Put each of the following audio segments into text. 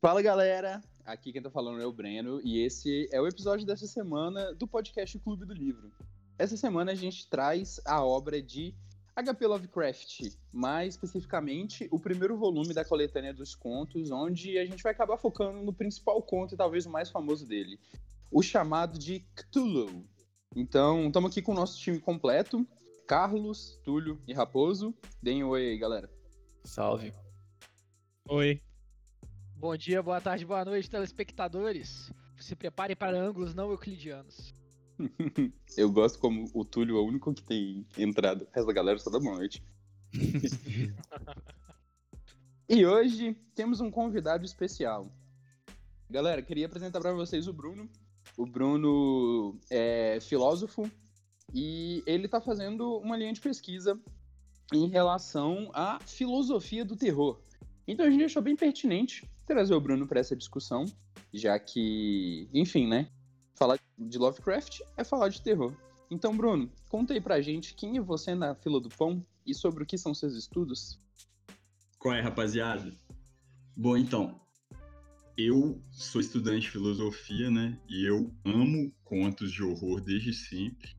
Fala galera, aqui quem tá falando é o Breno e esse é o episódio dessa semana do podcast Clube do Livro. Essa semana a gente traz a obra de HP Lovecraft, mais especificamente o primeiro volume da coletânea dos contos, onde a gente vai acabar focando no principal conto e talvez o mais famoso dele, o chamado de Cthulhu. Então, estamos aqui com o nosso time completo, Carlos, Túlio e Raposo. Deem um oi aí, galera. Salve. Oi. Bom dia, boa tarde, boa noite, telespectadores. Se preparem para ângulos não euclidianos. Eu gosto como o Túlio é o único que tem entrado. O resto da galera só dá boa noite. e hoje temos um convidado especial. Galera, queria apresentar para vocês o Bruno. O Bruno é filósofo e ele está fazendo uma linha de pesquisa em relação à filosofia do terror. Então a gente achou bem pertinente trazer o Bruno para essa discussão, já que, enfim, né? Falar de Lovecraft é falar de terror. Então, Bruno, conta aí pra gente quem é você na fila do pão e sobre o que são seus estudos. Qual é, rapaziada? Bom, então, eu sou estudante de filosofia, né? E eu amo contos de horror desde sempre,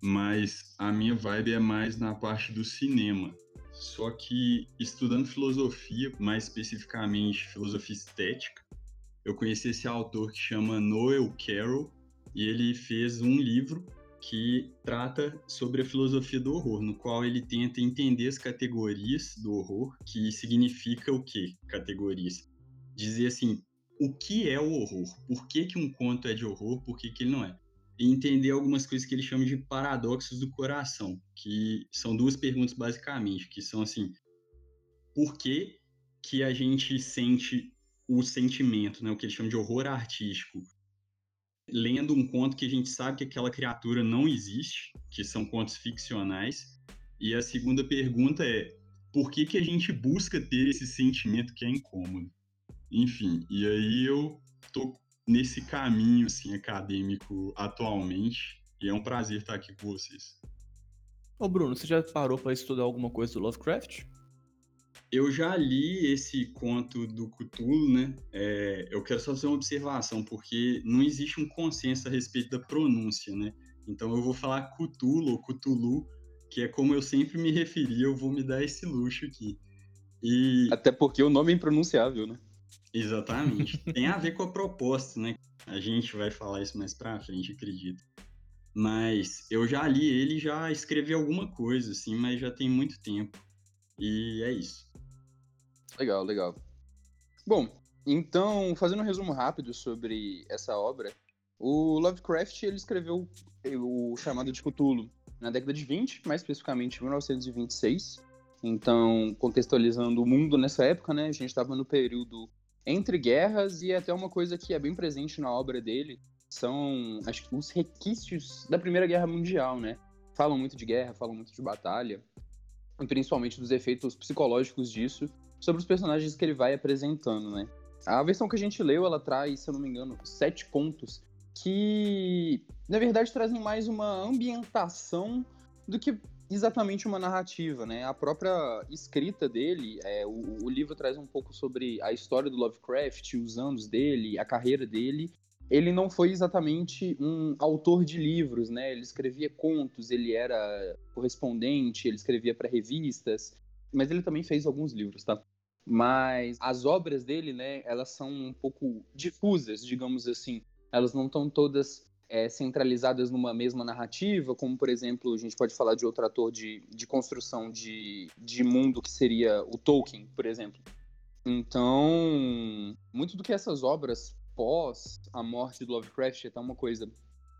mas a minha vibe é mais na parte do cinema. Só que estudando filosofia, mais especificamente filosofia estética, eu conheci esse autor que chama Noel Carroll e ele fez um livro que trata sobre a filosofia do horror, no qual ele tenta entender as categorias do horror, que significa o que categorias? Dizer assim, o que é o horror? Por que, que um conto é de horror? Por que, que ele não é? E entender algumas coisas que ele chama de paradoxos do coração, que são duas perguntas basicamente, que são assim, por que que a gente sente o sentimento, né, o que ele chama de horror artístico, lendo um conto que a gente sabe que aquela criatura não existe, que são contos ficcionais. E a segunda pergunta é: por que, que a gente busca ter esse sentimento que é incômodo? Enfim, e aí eu tô nesse caminho assim acadêmico atualmente, e é um prazer estar aqui com vocês. Ô Bruno, você já parou para estudar alguma coisa do Lovecraft? Eu já li esse conto do Cthulhu, né? É, eu quero só fazer uma observação, porque não existe um consenso a respeito da pronúncia, né? Então eu vou falar Cthulhu ou Cthulhu, que é como eu sempre me referi, eu vou me dar esse luxo aqui. E... Até porque o nome é impronunciável, né? Exatamente. Tem a ver com a proposta, né? A gente vai falar isso mais pra frente, acredito. Mas eu já li ele, já escrevi alguma coisa, assim, mas já tem muito tempo. E é isso. Legal, legal. Bom, então, fazendo um resumo rápido sobre essa obra, o Lovecraft ele escreveu o chamado de Cthulhu na década de 20, mais especificamente em 1926. Então, contextualizando o mundo nessa época, né, a gente estava no período entre guerras e até uma coisa que é bem presente na obra dele são acho que os requisitos da Primeira Guerra Mundial, né? Falam muito de guerra, falam muito de batalha, e principalmente dos efeitos psicológicos disso sobre os personagens que ele vai apresentando, né? A versão que a gente leu, ela traz, se eu não me engano, sete contos que, na verdade, trazem mais uma ambientação do que exatamente uma narrativa, né? A própria escrita dele, é, o, o, livro traz um pouco sobre a história do Lovecraft, os anos dele, a carreira dele. Ele não foi exatamente um autor de livros, né? Ele escrevia contos, ele era correspondente, ele escrevia para revistas, mas ele também fez alguns livros, tá? Mas as obras dele, né, elas são um pouco difusas, digamos assim. Elas não estão todas é, centralizadas numa mesma narrativa, como, por exemplo, a gente pode falar de outro ator de, de construção de, de mundo que seria o Tolkien, por exemplo. Então, muito do que essas obras pós a morte do Lovecraft, é até uma coisa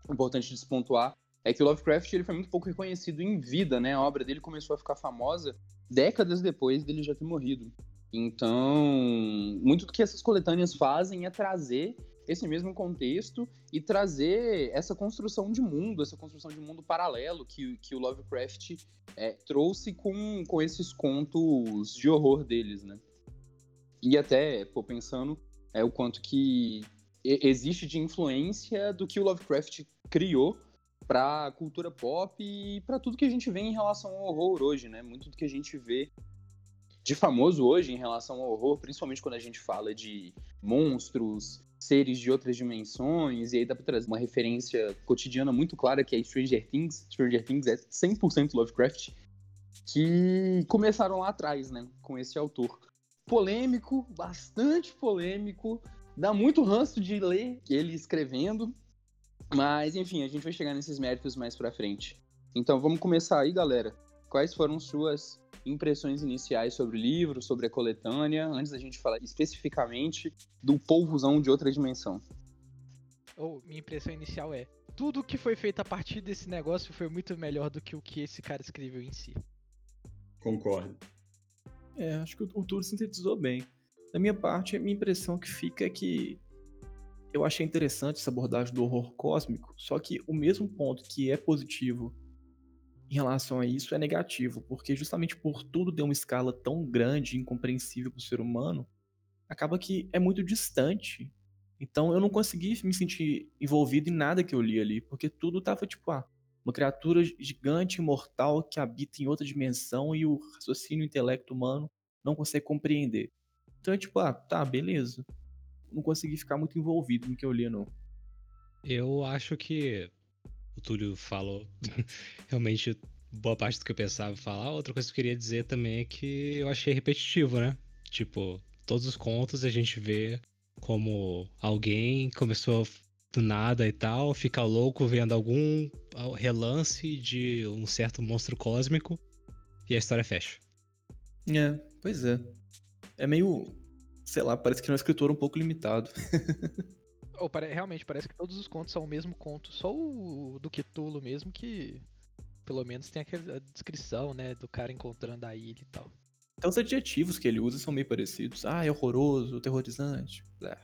importante de se pontuar, é que o Lovecraft ele foi muito pouco reconhecido em vida, né? A obra dele começou a ficar famosa décadas depois dele já ter morrido. Então, muito do que essas coletâneas fazem é trazer esse mesmo contexto e trazer essa construção de mundo, essa construção de mundo paralelo que, que o Lovecraft é, trouxe com, com esses contos de horror deles, né? E até, pô, pensando é, o quanto que existe de influência do que o Lovecraft criou para a cultura pop e para tudo que a gente vê em relação ao horror hoje, né? Muito do que a gente vê de famoso hoje em relação ao horror, principalmente quando a gente fala de monstros, seres de outras dimensões, e aí dá pra trazer uma referência cotidiana muito clara que é Stranger Things. Stranger Things é 100% Lovecraft, que começaram lá atrás, né, com esse autor. Polêmico, bastante polêmico, dá muito ranço de ler ele escrevendo, mas enfim, a gente vai chegar nesses méritos mais pra frente. Então vamos começar aí, galera. Quais foram suas impressões iniciais sobre o livro, sobre a coletânea, antes da gente falar especificamente do polvozão de outra dimensão. Ou minha impressão inicial é: tudo que foi feito a partir desse negócio foi muito melhor do que o que esse cara escreveu em si. Concordo. É, acho que o Túlio sintetizou bem. Da minha parte, a minha impressão que fica é que eu achei interessante essa abordagem do horror cósmico, só que o mesmo ponto que é positivo em relação a isso é negativo, porque justamente por tudo ter uma escala tão grande e incompreensível para o ser humano, acaba que é muito distante. Então eu não consegui me sentir envolvido em nada que eu li ali, porque tudo tava tipo, ah, uma criatura gigante, imortal, que habita em outra dimensão e o raciocínio o intelecto humano não consegue compreender. Então é tipo, ah, tá, beleza. Não consegui ficar muito envolvido no que eu li, não. Eu acho que o Túlio falou realmente boa parte do que eu pensava falar. Outra coisa que eu queria dizer também é que eu achei repetitivo, né? Tipo, todos os contos a gente vê como alguém começou do nada e tal, fica louco vendo algum relance de um certo monstro cósmico e a história fecha. É, pois é. É meio, sei lá, parece que é um escritor um pouco limitado. Ou pare... realmente parece que todos os contos são o mesmo conto, só o do Cthulhu mesmo que pelo menos tem aquela descrição, né, do cara encontrando a ilha e tal. Então os adjetivos que ele usa são meio parecidos. Ah, é horroroso, terrorizante. É.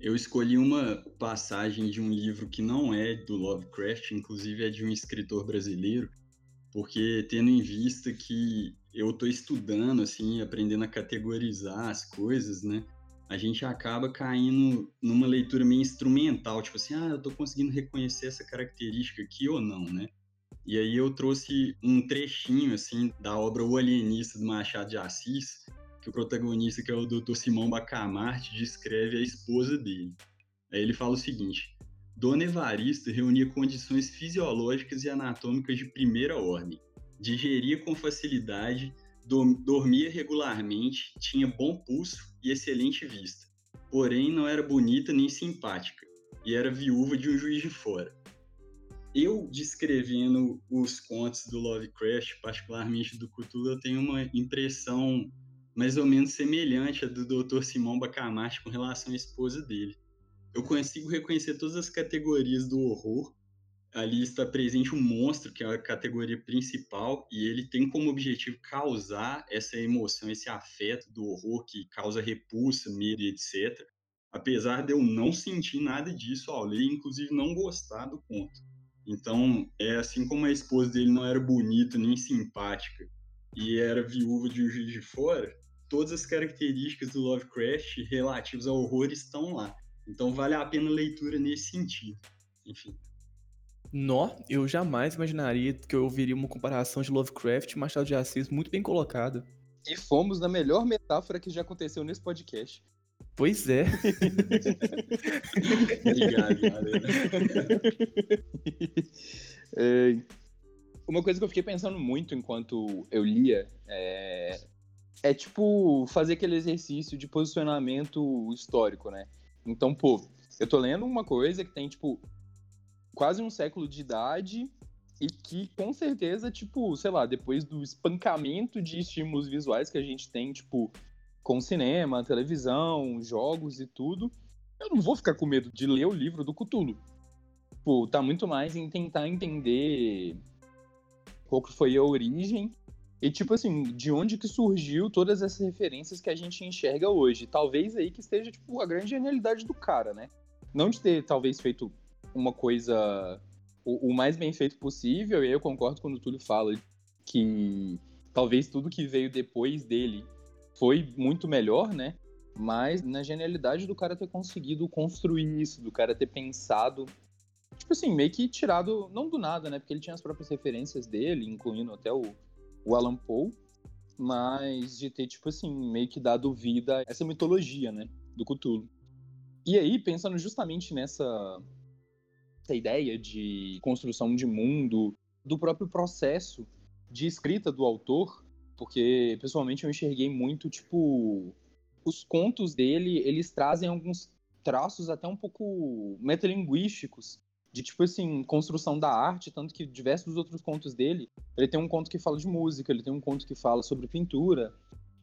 Eu escolhi uma passagem de um livro que não é do Lovecraft, inclusive é de um escritor brasileiro, porque tendo em vista que eu estou estudando, assim, aprendendo a categorizar as coisas, né? A gente acaba caindo numa leitura meio instrumental, tipo assim, ah, eu tô conseguindo reconhecer essa característica aqui ou não, né? E aí eu trouxe um trechinho, assim, da obra O Alienista do Machado de Assis, que o protagonista, que é o Dr. Simão Bacamarte, descreve a esposa dele. Aí ele fala o seguinte, Dona Evarista reunia condições fisiológicas e anatômicas de primeira ordem, digeria com facilidade, dormia regularmente, tinha bom pulso e excelente vista. Porém, não era bonita nem simpática, e era viúva de um juiz de fora. Eu, descrevendo os contos do Lovecraft, particularmente do Cthulhu, eu tenho uma impressão mais ou menos semelhante à do Dr. Simão Bacamarte com relação à esposa dele. Eu consigo reconhecer todas as categorias do horror, ali está presente um monstro, que é a categoria principal, e ele tem como objetivo causar essa emoção, esse afeto do horror que causa repulsa, medo etc. Apesar de eu não sentir nada disso ao ler, inclusive não gostar do conto. Então, é assim como a esposa dele não era bonita nem simpática e era viúva de um juiz de fora, todas as características do Lovecraft relativas ao horror estão lá. Então, vale a pena a leitura nesse sentido. Enfim. Nó, eu jamais imaginaria que eu ouviria uma comparação de Lovecraft e Machado de Assis muito bem colocada. E fomos na melhor metáfora que já aconteceu nesse podcast. Pois é. Obrigado, galera. é, uma coisa que eu fiquei pensando muito enquanto eu lia é, é tipo fazer aquele exercício de posicionamento histórico, né? Então, pô, eu tô lendo uma coisa que tem, tipo, quase um século de idade e que com certeza, tipo, sei lá, depois do espancamento de estímulos visuais que a gente tem, tipo, com cinema, televisão, jogos e tudo, eu não vou ficar com medo de ler o livro do Cthulhu. Tipo, tá muito mais em tentar entender qual que foi a origem e, tipo assim, de onde que surgiu todas essas referências que a gente enxerga hoje. Talvez aí que esteja, tipo, a grande genialidade do cara, né? Não de ter, talvez, feito uma coisa o, o, mais bem feito possível, e eu concordo quando o Túlio fala que talvez tudo que veio depois dele foi muito melhor, né? Mas na genialidade do cara ter conseguido construir isso, do cara ter pensado, tipo assim, meio que tirado, não do nada, né? Porque ele tinha as próprias referências dele, incluindo até o, o Alan Poe. mas de ter, tipo assim, meio que dado vida a essa mitologia, né, do Cthulhu. E aí, pensando justamente nessa essa ideia de construção de mundo, do próprio processo de escrita do autor, porque pessoalmente eu enxerguei muito, tipo, os contos dele, eles trazem alguns traços até um pouco metalinguísticos, de tipo assim, construção da arte, tanto que diversos outros contos dele, ele tem um conto que fala de música, ele tem um conto que fala sobre pintura.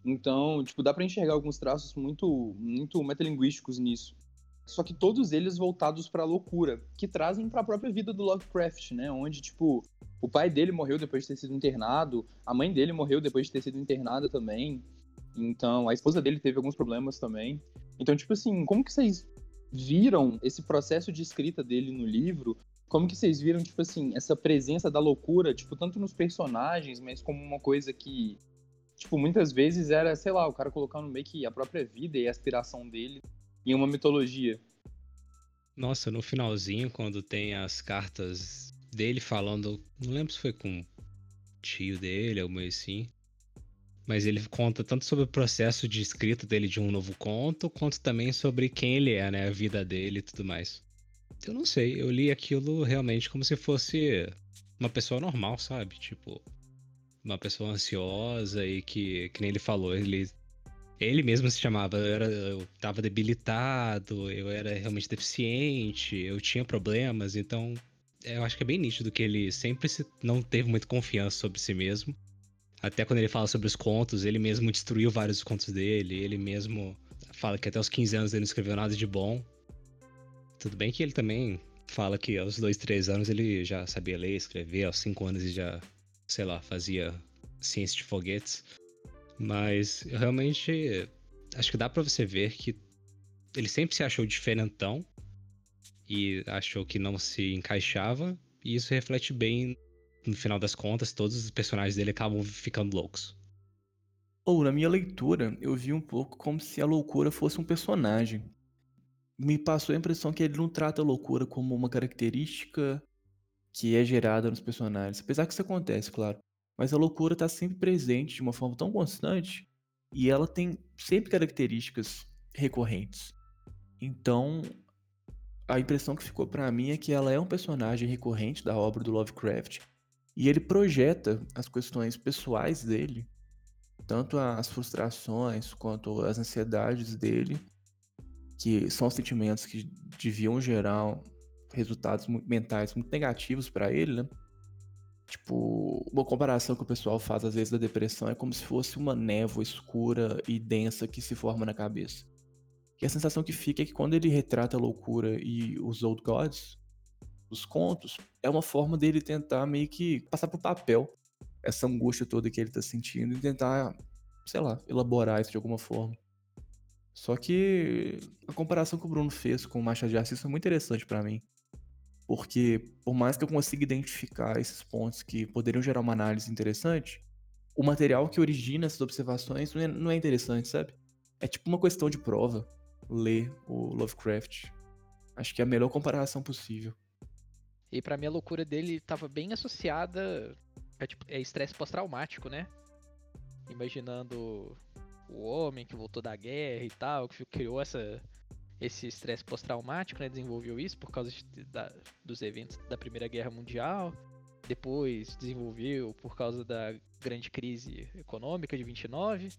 Então, tipo, dá para enxergar alguns traços muito muito metalinguísticos nisso. Só que todos eles voltados para a loucura, que trazem para a própria vida do Lovecraft, né? Onde tipo, o pai dele morreu depois de ter sido internado, a mãe dele morreu depois de ter sido internada também. Então, a esposa dele teve alguns problemas também. Então, tipo assim, como que vocês viram esse processo de escrita dele no livro? Como que vocês viram, tipo assim, essa presença da loucura, tipo, tanto nos personagens, mas como uma coisa que, tipo, muitas vezes era, sei lá, o cara colocando meio que a própria vida e a aspiração dele em uma mitologia. Nossa, no finalzinho, quando tem as cartas dele falando, não lembro se foi com o tio dele, alguma assim, mas ele conta tanto sobre o processo de escrita dele de um novo conto, quanto também sobre quem ele é, né? A vida dele e tudo mais. Eu não sei, eu li aquilo realmente como se fosse uma pessoa normal, sabe? Tipo, uma pessoa ansiosa e que, que nem ele falou, ele ele mesmo se chamava, eu, era, eu tava debilitado, eu era realmente deficiente, eu tinha problemas, então eu acho que é bem nítido que ele sempre se, não teve muita confiança sobre si mesmo. Até quando ele fala sobre os contos, ele mesmo destruiu vários contos dele, ele mesmo fala que até os 15 anos ele não escreveu nada de bom. Tudo bem que ele também fala que aos 2, 3 anos ele já sabia ler, escrever, aos 5 anos ele já, sei lá, fazia ciência de foguetes. Mas realmente acho que dá para você ver que ele sempre se achou diferentão e achou que não se encaixava, e isso reflete bem no final das contas, todos os personagens dele acabam ficando loucos. Ou, na minha leitura, eu vi um pouco como se a loucura fosse um personagem. Me passou a impressão que ele não trata a loucura como uma característica que é gerada nos personagens. Apesar que isso acontece, claro. Mas a loucura está sempre presente de uma forma tão constante e ela tem sempre características recorrentes. Então, a impressão que ficou para mim é que ela é um personagem recorrente da obra do Lovecraft e ele projeta as questões pessoais dele, tanto as frustrações quanto as ansiedades dele, que são sentimentos que deviam gerar resultados mentais muito negativos para ele, né? Tipo, uma comparação que o pessoal faz às vezes da depressão é como se fosse uma névoa escura e densa que se forma na cabeça. E a sensação que fica é que quando ele retrata a loucura e os Old Gods, os contos, é uma forma dele tentar meio que passar pro papel essa angústia toda que ele tá sentindo e tentar, sei lá, elaborar isso de alguma forma. Só que a comparação que o Bruno fez com o Machado de Assis foi muito interessante para mim. Porque, por mais que eu consiga identificar esses pontos que poderiam gerar uma análise interessante, o material que origina essas observações não é, não é interessante, sabe? É tipo uma questão de prova ler o Lovecraft. Acho que é a melhor comparação possível. E para mim a loucura dele estava bem associada a tipo, é estresse pós-traumático, né? Imaginando o homem que voltou da guerra e tal, que criou essa esse estresse pós-traumático, né? Desenvolveu isso por causa de, da, dos eventos da Primeira Guerra Mundial. Depois desenvolveu por causa da grande crise econômica de 29.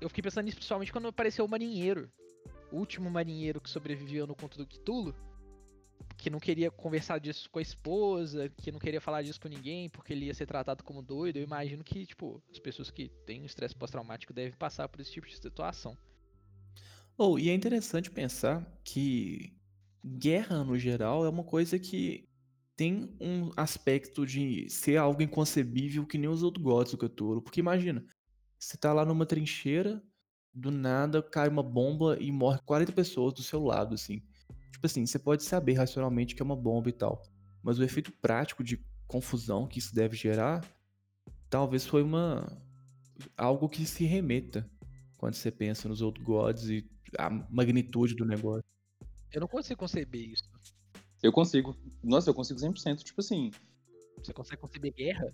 Eu fiquei pensando nisso principalmente quando apareceu o marinheiro. O último marinheiro que sobreviveu no conto do Cthulhu que não queria conversar disso com a esposa, que não queria falar disso com ninguém, porque ele ia ser tratado como doido. Eu imagino que, tipo, as pessoas que têm estresse pós-traumático devem passar por esse tipo de situação. Oh, e é interessante pensar que guerra, no geral, é uma coisa que tem um aspecto de ser algo inconcebível que nem os outros gods do Cthulhu. Porque imagina, você tá lá numa trincheira, do nada cai uma bomba e morre 40 pessoas do seu lado, assim. Tipo assim, você pode saber racionalmente que é uma bomba e tal, mas o efeito prático de confusão que isso deve gerar, talvez foi uma algo que se remeta quando você pensa nos outros gods e a magnitude do negócio. Eu não consigo conceber isso. Eu consigo. Nossa, eu consigo 100%. Tipo assim. Você consegue conceber guerra?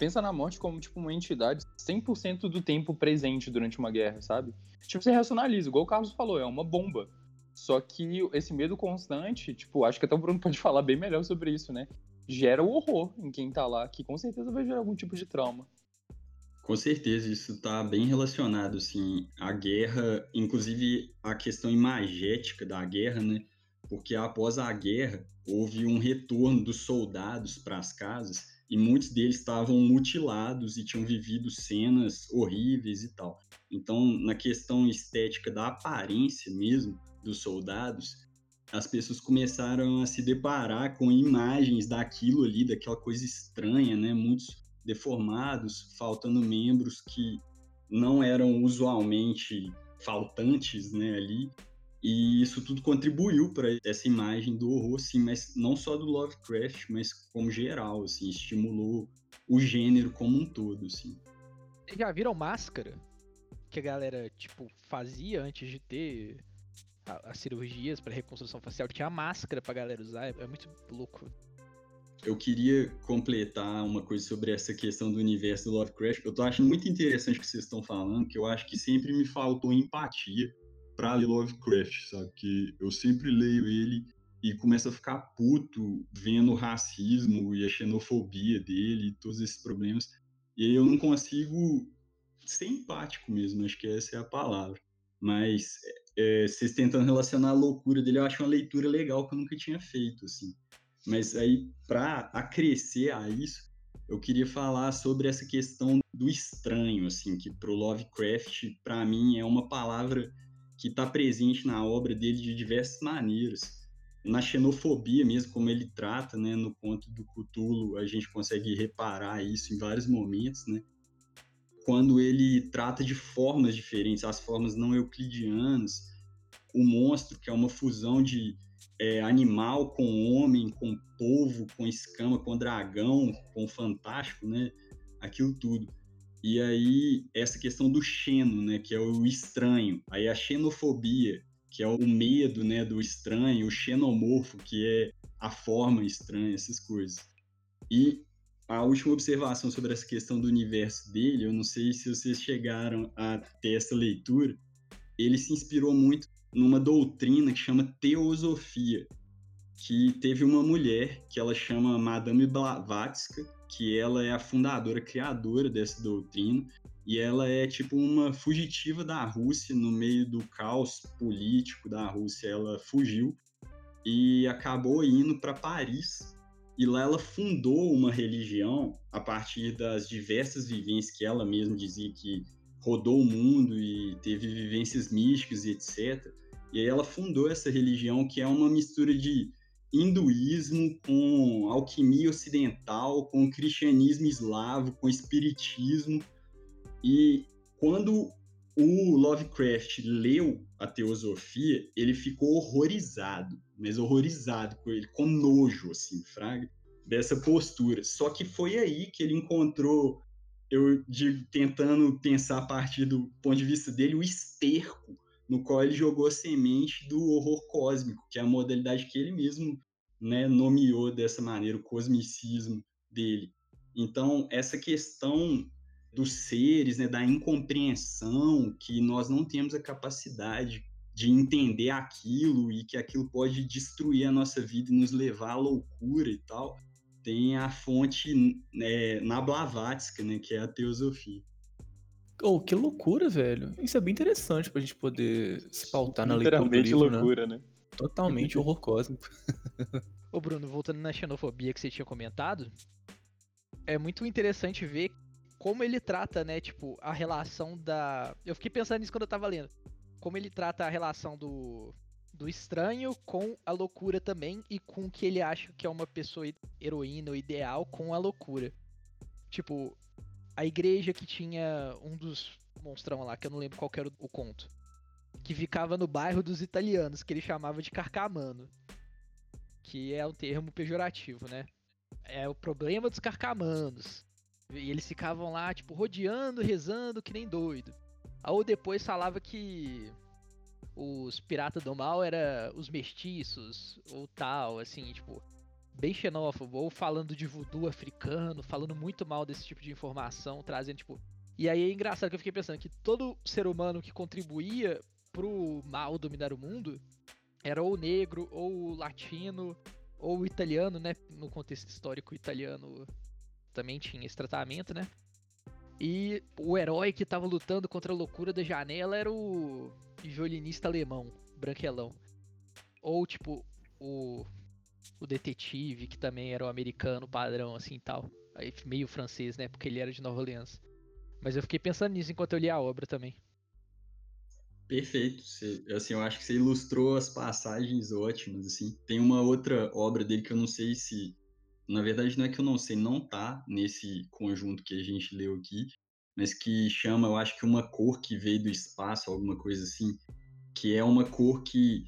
pensa na morte como, tipo, uma entidade 100% do tempo presente durante uma guerra, sabe? Tipo, você racionaliza, igual o Carlos falou, é uma bomba. Só que esse medo constante, tipo, acho que até o Bruno pode falar bem melhor sobre isso, né? Gera o horror em quem tá lá, que com certeza vai gerar algum tipo de trauma. Com certeza, isso está bem relacionado, assim, à guerra, inclusive a questão imagética da guerra, né? Porque após a guerra, houve um retorno dos soldados para as casas e muitos deles estavam mutilados e tinham vivido cenas horríveis e tal. Então, na questão estética da aparência mesmo dos soldados, as pessoas começaram a se deparar com imagens daquilo ali, daquela coisa estranha, né? Muitos deformados, faltando membros que não eram usualmente faltantes, né, ali. E isso tudo contribuiu para essa imagem do horror, sim, mas não só do Lovecraft, mas como geral, assim, estimulou o gênero como um todo, assim. Já viram Máscara? Que a galera, tipo, fazia antes de ter as cirurgias para reconstrução facial. Tinha máscara pra galera usar, é, é muito louco. Eu queria completar uma coisa sobre essa questão do universo do Lovecraft. Eu tô achando muito interessante o que vocês estão falando, que eu acho que sempre me faltou empatia para ler Lovecraft, sabe? Que eu sempre leio ele e começo a ficar puto vendo o racismo e a xenofobia dele e todos esses problemas. E aí eu não consigo ser empático mesmo, acho que essa é a palavra. Mas é, vocês tentando relacionar a loucura dele, eu acho uma leitura legal que eu nunca tinha feito, assim. Mas aí, para acrescer a isso, eu queria falar sobre essa questão do estranho, assim, que pro Lovecraft, para mim, é uma palavra que está presente na obra dele de diversas maneiras. Na xenofobia mesmo, como ele trata, né, no conto do Cthulhu, a gente consegue reparar isso em vários momentos, né? Quando ele trata de formas diferentes, as formas não euclidianas, o monstro, que é uma fusão de é, animal com homem, com polvo, com escama, com dragão, com fantástico, né? Aquilo tudo. E aí, essa questão do xeno, né, que é o estranho. Aí a xenofobia, que é o medo, né, do estranho, o xenomorfo, que é a forma estranha, essas coisas. E a última observação sobre essa questão do universo dele, eu não sei se vocês chegaram a ter essa leitura, ele se inspirou muito numa doutrina que chama teosofia, que teve uma mulher que ela chama Madame Blavatsky, que ela é a fundadora, criadora dessa doutrina, e ela é tipo uma fugitiva da Rússia no meio do caos político da Rússia. Ela fugiu e acabou indo para Paris. E lá ela fundou uma religião a partir das diversas vivências que ela mesma dizia que rodou o mundo e teve vivências místicas e etc. E aí ela fundou essa religião que é uma mistura de hinduísmo com alquimia ocidental, com cristianismo eslavo, com espiritismo. E quando o Lovecraft leu a teosofia, ele ficou horrorizado, mas horrorizado com ele, com nojo, assim, fraga, dessa postura. Só que foi aí que ele encontrou, eu digo, tentando pensar a partir do ponto de vista dele, o esterco no qual ele jogou a semente do horror cósmico, que é a modalidade que ele mesmo né, nomeou dessa maneira, o cosmicismo dele. Então, essa questão dos seres, né, da incompreensão, que nós não temos a capacidade de entender aquilo e que aquilo pode destruir a nossa vida e nos levar à loucura e tal, tem a fonte né, na Blavatsky, né, que é a teosofia. Oh, que loucura, velho. Isso é bem interessante pra gente poder se pautar na leitura do livro, loucura, né? né? Totalmente horror cósmico. Ô Bruno, voltando na xenofobia que você tinha comentado, é muito interessante ver como ele trata, né, tipo, a relação da... Eu fiquei pensando nisso quando eu tava lendo. Como ele trata a relação do, do estranho com a loucura também e com o que ele acha que é uma pessoa heroína ou ideal com a loucura. Tipo, a igreja que tinha um dos monstrão lá, que eu não lembro qual era o, o conto. Que ficava no bairro dos italianos, que ele chamava de carcamano. Que é um termo pejorativo, né? É o problema dos carcamanos. E eles ficavam lá, tipo, rodeando, rezando, que nem doido. Ou depois falava que os piratas do mal era os mestiços, ou tal, assim, tipo. Bem xenófobo, ou falando de voodoo africano, falando muito mal desse tipo de informação, trazendo, tipo. E aí é engraçado que eu fiquei pensando que todo ser humano que contribuía pro mal dominar o mundo era ou negro, ou latino, ou italiano, né? No contexto histórico italiano também tinha esse tratamento, né? E o herói que tava lutando contra a loucura da janela era o violinista alemão, branquelão. Ou, tipo, o, o detetive, que também era o americano padrão, assim tal. Meio francês, né? Porque ele era de Nova Orleans. Mas eu fiquei pensando nisso enquanto eu li a obra também. Perfeito. Você, assim, eu acho que você ilustrou as passagens ótimas, assim. Tem uma outra obra dele que eu não sei se na verdade não é que eu não sei, não tá nesse conjunto que a gente leu aqui, mas que chama, eu acho que uma cor que veio do espaço, alguma coisa assim, que é uma cor que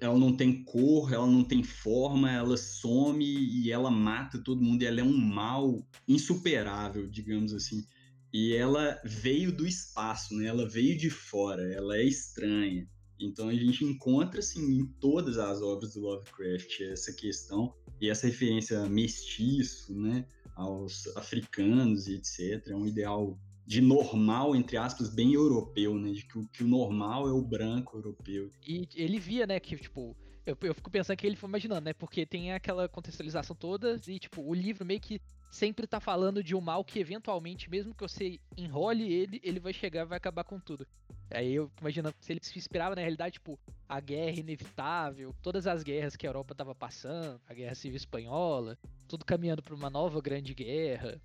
ela não tem cor, ela não tem forma, ela some e ela mata todo mundo, e ela é um mal insuperável, digamos assim. E ela veio do espaço, né? Ela veio de fora, ela é estranha. Então a gente encontra assim em todas as obras do Lovecraft essa questão e essa referência mestiço, né, aos africanos e etc. É um ideal de normal, entre aspas, bem europeu, né? De que o, que o normal é o branco europeu. E ele via, né, que, tipo, eu, eu fico pensando que ele foi imaginando, né? Porque tem aquela contextualização toda e, tipo, o livro meio que sempre tá falando de um mal que eventualmente, mesmo que você enrole ele, ele vai chegar e vai acabar com tudo. Aí eu imagino se ele se inspirava na realidade, tipo, a guerra inevitável, todas as guerras que a Europa tava passando, a guerra civil espanhola, tudo caminhando para uma nova grande guerra.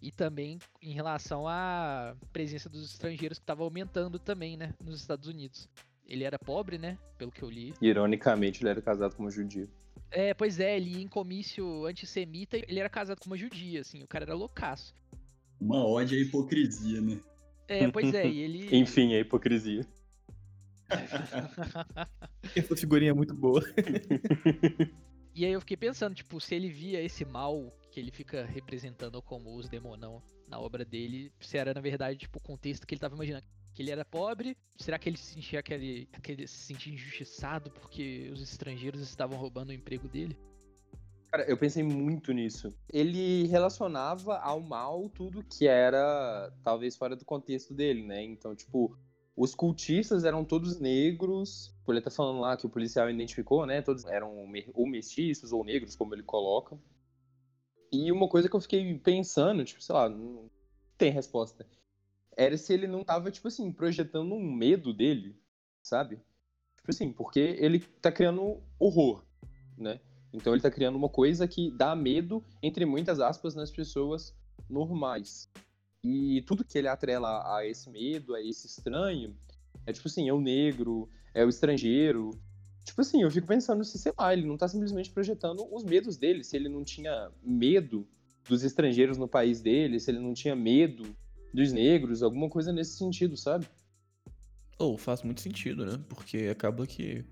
E também em relação à presença dos estrangeiros que estava aumentando também, né, nos Estados Unidos. Ele era pobre, né, pelo que eu li. Ironicamente, ele era casado com uma judia. É, pois é, ele ia em comício antissemita, ele era casado com uma judia, assim, o cara era loucaço. Uma ódio à hipocrisia, né? É, pois é, e ele. Enfim, a hipocrisia. Essa figurinha é muito boa. e aí eu fiquei pensando, tipo, se ele via esse mal que ele fica representando como os demonão na obra dele, se era na verdade, tipo, o contexto que ele tava imaginando que ele era pobre? Será que ele se sentia aquele, aquele se sentia injustiçado porque os estrangeiros estavam roubando o emprego dele? Cara, eu pensei muito nisso. Ele relacionava ao mal tudo que era talvez fora do contexto dele, né? Então, tipo, os cultistas eram todos negros. Ele tá falando lá que o policial identificou, né? Todos eram ou mestiços ou negros, como ele coloca. E uma coisa que eu fiquei pensando, tipo, sei lá, não tem resposta era se ele não tava, tipo assim, projetando um medo dele, sabe? Tipo assim, porque ele tá criando horror, né? Então ele tá criando uma coisa que dá medo, entre muitas aspas, nas pessoas normais. E tudo que ele atrela a esse medo, a esse estranho, é tipo assim, é o negro, é o estrangeiro. Tipo assim, eu fico pensando se, sei lá, ele não tá simplesmente projetando os medos dele, se ele não tinha medo dos estrangeiros no país dele, se ele não tinha medo dos negros, alguma coisa nesse sentido, sabe? Ou oh, faz muito sentido, né? Porque acaba que.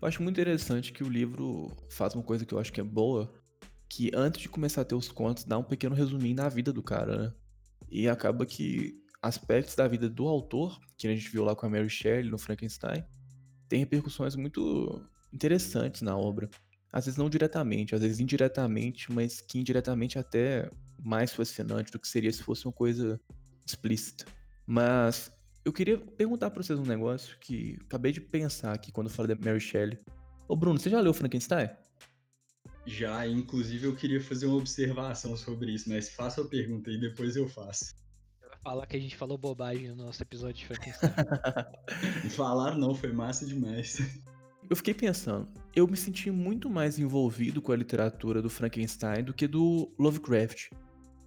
Eu acho muito interessante que o livro faz uma coisa que eu acho que é boa, que antes de começar a ter os contos, dá um pequeno resuminho da vida do cara, né? E acaba que aspectos da vida do autor, que a gente viu lá com a Mary Shelley no Frankenstein, tem repercussões muito interessantes na obra. Às vezes não diretamente, às vezes indiretamente, mas que indiretamente até mais fascinante do que seria se fosse uma coisa explícita. Mas eu queria perguntar para vocês um negócio que acabei de pensar aqui quando eu falei da Mary Shelley. Ô Bruno, você já leu Frankenstein? Já, inclusive eu queria fazer uma observação sobre isso, mas faça a pergunta e depois eu faço. Falar que a gente falou bobagem no nosso episódio de Frankenstein. Falar não, foi massa demais. Eu fiquei pensando, eu me senti muito mais envolvido com a literatura do Frankenstein do que do Lovecraft.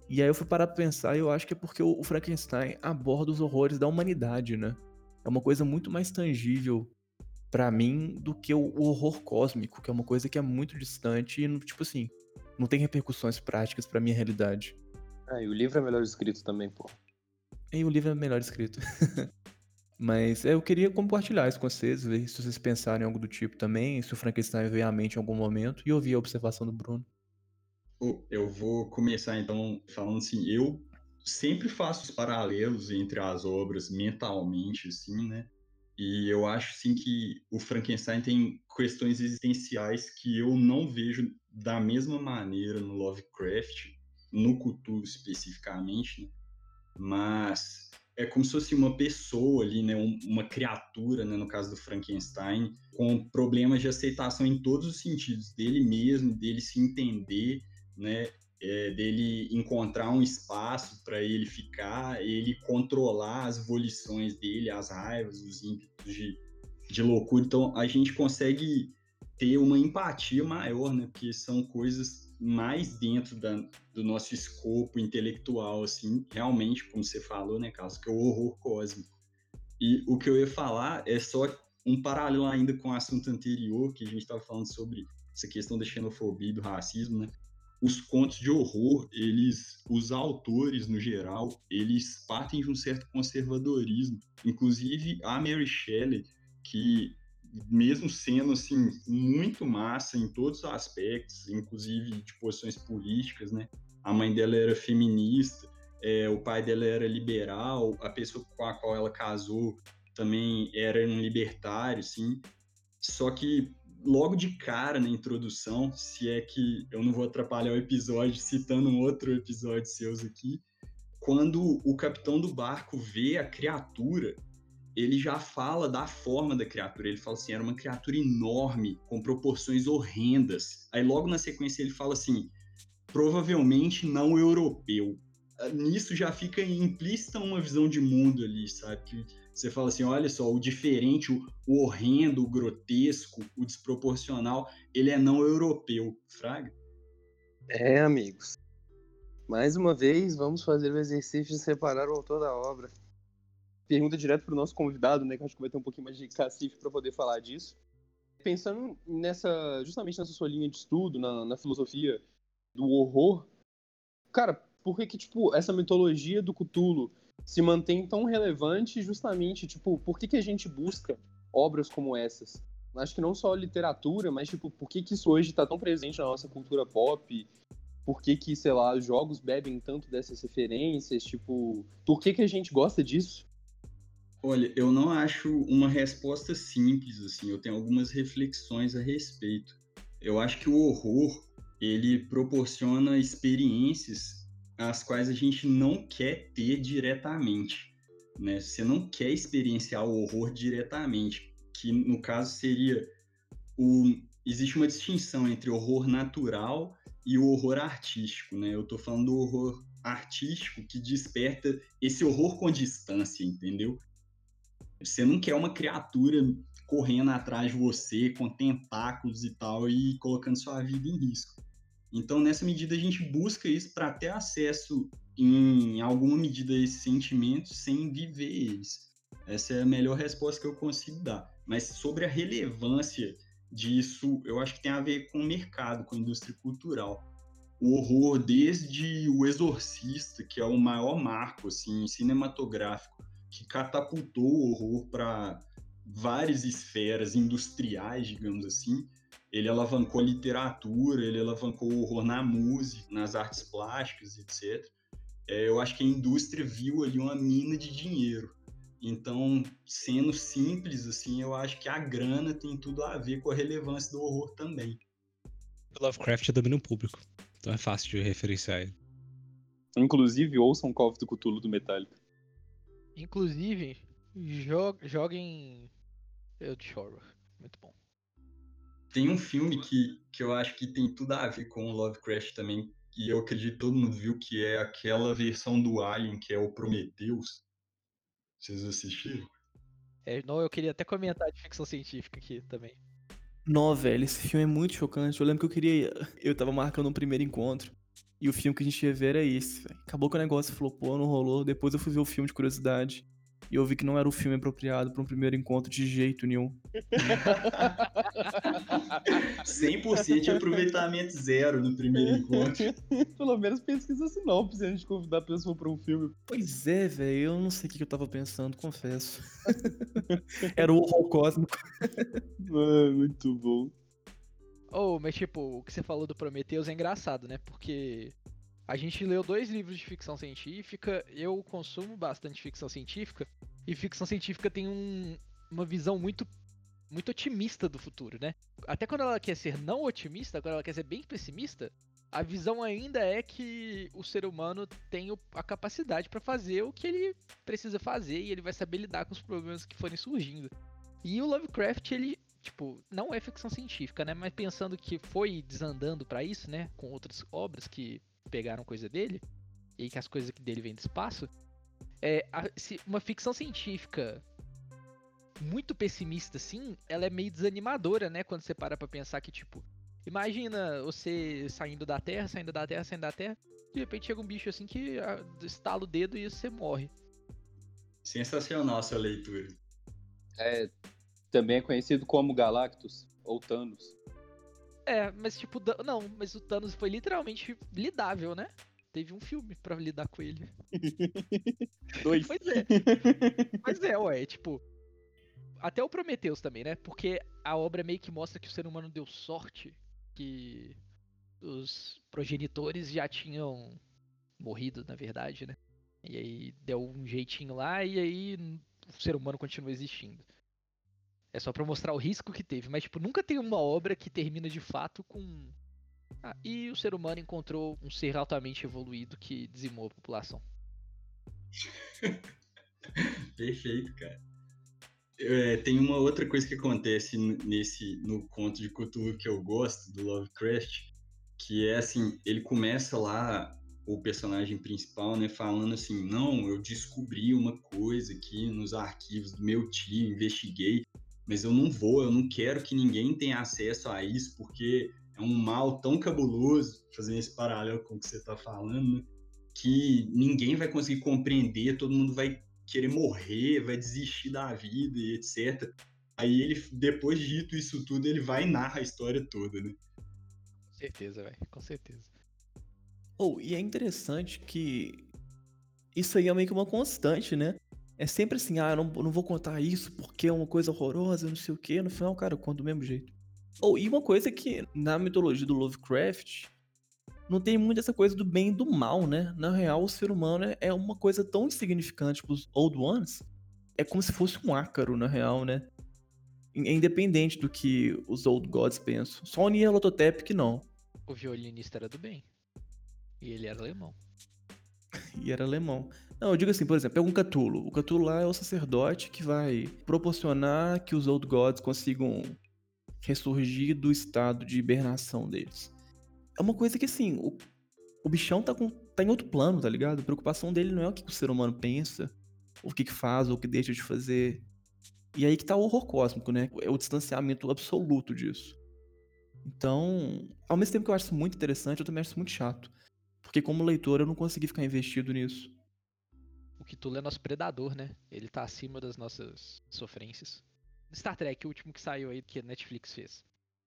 E aí eu fui parar pra pensar e eu acho que é porque o Frankenstein aborda os horrores da humanidade, né? É uma coisa muito mais tangível para mim do que o horror cósmico, que é uma coisa que é muito distante e, tipo assim, não tem repercussões práticas pra minha realidade. Ah, e o livro é melhor escrito também, pô. E o livro é melhor escrito. Mas eu queria compartilhar isso com vocês, ver se vocês pensarem em algo do tipo também, se o Frankenstein veio à mente em algum momento, e ouvir a observação do Bruno. Eu vou começar então falando assim, eu sempre faço os paralelos entre as obras mentalmente, assim, né? E eu acho sim que o Frankenstein tem questões existenciais que eu não vejo da mesma maneira no Lovecraft, no Cthulhu especificamente, né? Mas é como se fosse uma pessoa ali, né, uma criatura, né, no caso do Frankenstein, com problemas de aceitação em todos os sentidos, dele mesmo, dele se entender, né, é, dele encontrar um espaço para ele ficar, ele controlar as volições dele, as raivas, os ímpetos de, de loucura. Então a gente consegue ter uma empatia maior, né? Porque são coisas mais dentro da, do nosso escopo intelectual, assim, realmente, como você falou, né, Carlos, que é o horror cósmico. E o que eu ia falar é só um paralelo ainda com o assunto anterior, que a gente estava falando sobre essa questão da xenofobia e do racismo, né? os contos de horror, eles, os autores no geral, eles partem de um certo conservadorismo. Inclusive a Mary Shelley, que mesmo sendo assim muito massa em todos os aspectos, inclusive de posições políticas, né? A mãe dela era feminista, é, o pai dela era liberal, a pessoa com a qual ela casou também era um libertário, sim. Só que logo de cara na introdução, se é que eu não vou atrapalhar o episódio citando um outro episódio seus aqui, quando o capitão do barco vê a criatura, ele já fala da forma da criatura. Ele fala assim: era uma criatura enorme, com proporções horrendas. Aí logo na sequência ele fala assim: provavelmente não europeu. Nisso já fica implícita uma visão de mundo ali, sabe? Que você fala assim, olha só, o diferente, o, o horrendo, o grotesco, o desproporcional, ele é não europeu, fraga? É, amigos. Mais uma vez, vamos fazer o exercício de separar o autor da obra. Pergunta direto para o nosso convidado, né? Que acho que vai ter um pouquinho mais de cacife para poder falar disso. Pensando nessa, justamente nessa sua linha de estudo, na, na filosofia do horror, cara, por que que, tipo, essa mitologia do Cthulhu se mantém tão relevante justamente, tipo, por que, que a gente busca obras como essas? Acho que não só literatura, mas, tipo, por que, que isso hoje está tão presente na nossa cultura pop? Por que que, sei lá, os jogos bebem tanto dessas referências? Tipo, por que que a gente gosta disso? Olha, eu não acho uma resposta simples, assim, eu tenho algumas reflexões a respeito. Eu acho que o horror, ele proporciona experiências as quais a gente não quer ter diretamente. Né? Você não quer experienciar o horror diretamente, que no caso seria o existe uma distinção entre horror natural e o horror artístico, né? Eu estou falando do horror artístico que desperta esse horror com distância, entendeu? Você não quer uma criatura correndo atrás de você com tentáculos e tal e colocando sua vida em risco. Então, nessa medida, a gente busca isso para ter acesso, em alguma medida, a esses sentimentos sem viver eles. Essa é a melhor resposta que eu consigo dar. Mas sobre a relevância disso, eu acho que tem a ver com o mercado, com a indústria cultural. O horror, desde O Exorcista, que é o maior marco assim, cinematográfico, que catapultou o horror para várias esferas industriais, digamos assim, ele alavancou a literatura, ele alavancou o horror na música, nas artes plásticas, etc. É, eu acho que a indústria viu ali uma mina de dinheiro. Então, sendo simples assim, eu acho que a grana tem tudo a ver com a relevância do horror também. Lovecraft domina o público, então é fácil de referenciar ele. Inclusive, ouçam Call of the Cthulhu do Metallica. Inclusive, joguem Eldritch Horror. Muito bom. Tem um filme que, que eu acho que tem tudo a ver com o Lovecraft também, e eu acredito que todo mundo viu, que é aquela versão do Alien, que é o Prometheus. Vocês assistiram? É, não, eu queria até comentar de ficção científica aqui também. Não, velho, esse filme é muito chocante. Eu lembro que eu queria. Eu tava marcando um primeiro encontro. E o filme que a gente ia ver era esse, velho. Acabou que o negócio flopou, não rolou. Depois eu fui ver o filme de curiosidade. E eu vi que não era o filme apropriado para um primeiro encontro de jeito nenhum. 100% de aproveitamento zero no primeiro encontro. Pelo menos pesquisa sinopse antes de convidar a pessoa para um filme. Pois é, velho. Eu não sei o que eu tava pensando, confesso. era o horror cósmico. Mano, muito bom. Oh, mas tipo, o que você falou do Prometheus é engraçado, né? Porque a gente leu dois livros de ficção científica, eu consumo bastante ficção científica, e ficção científica tem um, uma visão muito muito otimista do futuro, né? Até quando ela quer ser não otimista, quando ela quer ser bem pessimista, a visão ainda é que o ser humano tem a capacidade para fazer o que ele precisa fazer e ele vai saber lidar com os problemas que forem surgindo. E o Lovecraft, ele, tipo, não é ficção científica, né? Mas pensando que foi desandando para isso, né? Com outras obras que pegaram coisa dele e que as coisas dele vêm do espaço, é, a, se, uma ficção científica muito pessimista, assim, ela é meio desanimadora, né? Quando você para pra pensar que, tipo, imagina você saindo da Terra, saindo da Terra, saindo da Terra, de repente chega um bicho assim que ah, estala o dedo e você morre. Sensacional essa leitura. É, também é conhecido como Galactus ou Thanos. É, mas tipo, não, mas o Thanos foi literalmente lidável, né? Teve um filme pra lidar com ele. Dois. pois é. Pois é, ué, tipo, até o Prometheus também, né? Porque a obra meio que mostra que o ser humano deu sorte, que os progenitores já tinham morrido, na verdade, né? E aí deu um jeitinho lá e aí o ser humano continua existindo. É só para mostrar o risco que teve, mas tipo, nunca tem uma obra que termina de fato com ah, e o ser humano encontrou um ser altamente evoluído que dizimou a população. Perfeito, cara. É, tem uma outra coisa que acontece nesse no conto de Cthulhu que eu gosto do Lovecraft, que é assim, ele começa lá o personagem principal, né, falando assim, não, eu descobri uma coisa aqui nos arquivos do meu tio, investiguei, mas eu não vou, eu não quero que ninguém tenha acesso a isso, porque é um mal tão cabuloso, fazendo esse paralelo com o que você está falando, né, que ninguém vai conseguir compreender, todo mundo vai querer morrer, vai desistir da vida e etc. Aí ele, depois de dito isso tudo, ele vai e narra a história toda, né? Com certeza, velho, com certeza. Oh, e é interessante que isso aí é meio que uma constante, né? É sempre assim, ah, eu não, não vou contar isso porque é uma coisa horrorosa, não sei o quê. No final, cara, eu conto do mesmo jeito. Oh, e uma coisa que na mitologia do Lovecraft, não tem muito essa coisa do bem e do mal, né? Na real, o ser humano é, é uma coisa tão insignificante pros Old Ones. É como se fosse um ácaro, na real, né? É independente do que os Old Gods pensam. Só o Nyarlathotep que não. O violinista era do bem. E ele era alemão. e era alemão. Não, eu digo assim, por exemplo, pega um Catulo. O Catulo lá é o sacerdote que vai proporcionar que os Old Gods consigam ressurgir do estado de hibernação deles é uma coisa que, assim, o, o bichão tá, com, tá em outro plano, tá ligado? A preocupação dele não é o que o ser humano pensa, o que, que faz, ou o que deixa de fazer. E aí que tá o horror cósmico, né? É o distanciamento absoluto disso. Então, ao mesmo tempo que eu acho isso muito interessante, eu também acho isso muito chato. Porque como leitor eu não consegui ficar investido nisso. O Cthulhu é nosso predador, né? Ele tá acima das nossas sofrências. Star Trek, o último que saiu aí que a Netflix fez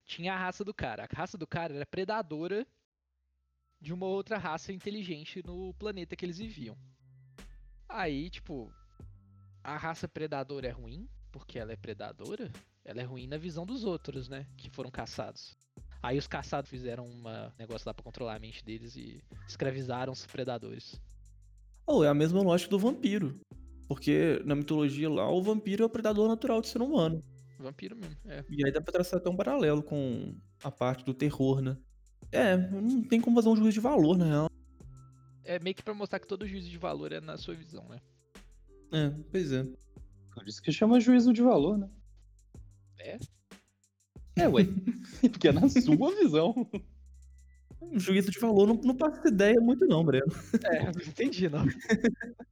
tinha a raça do cara. A raça do cara era predadora de uma outra raça inteligente no planeta que eles viviam. Aí, tipo, a raça predadora é ruim, porque ela é predadora. Ela é ruim na visão dos outros, né? Que foram caçados. Aí os caçados fizeram um negócio lá pra controlar a mente deles e escravizaram os predadores. Ou oh, é a mesma lógica do vampiro. Porque na mitologia lá, o vampiro é o predador natural do ser humano. Vampiro mesmo, é. E aí dá pra traçar até um paralelo com a parte do terror, né? É, não tem como fazer um juízo de valor, na real. É meio que pra mostrar que todo juízo de valor é na sua visão, né? É, pois é. Por isso que chama juízo de valor, né? É? É, ué. Porque é na sua visão. Um juízo de valor não, não passa ideia muito, não, Breno. É, não entendi, não.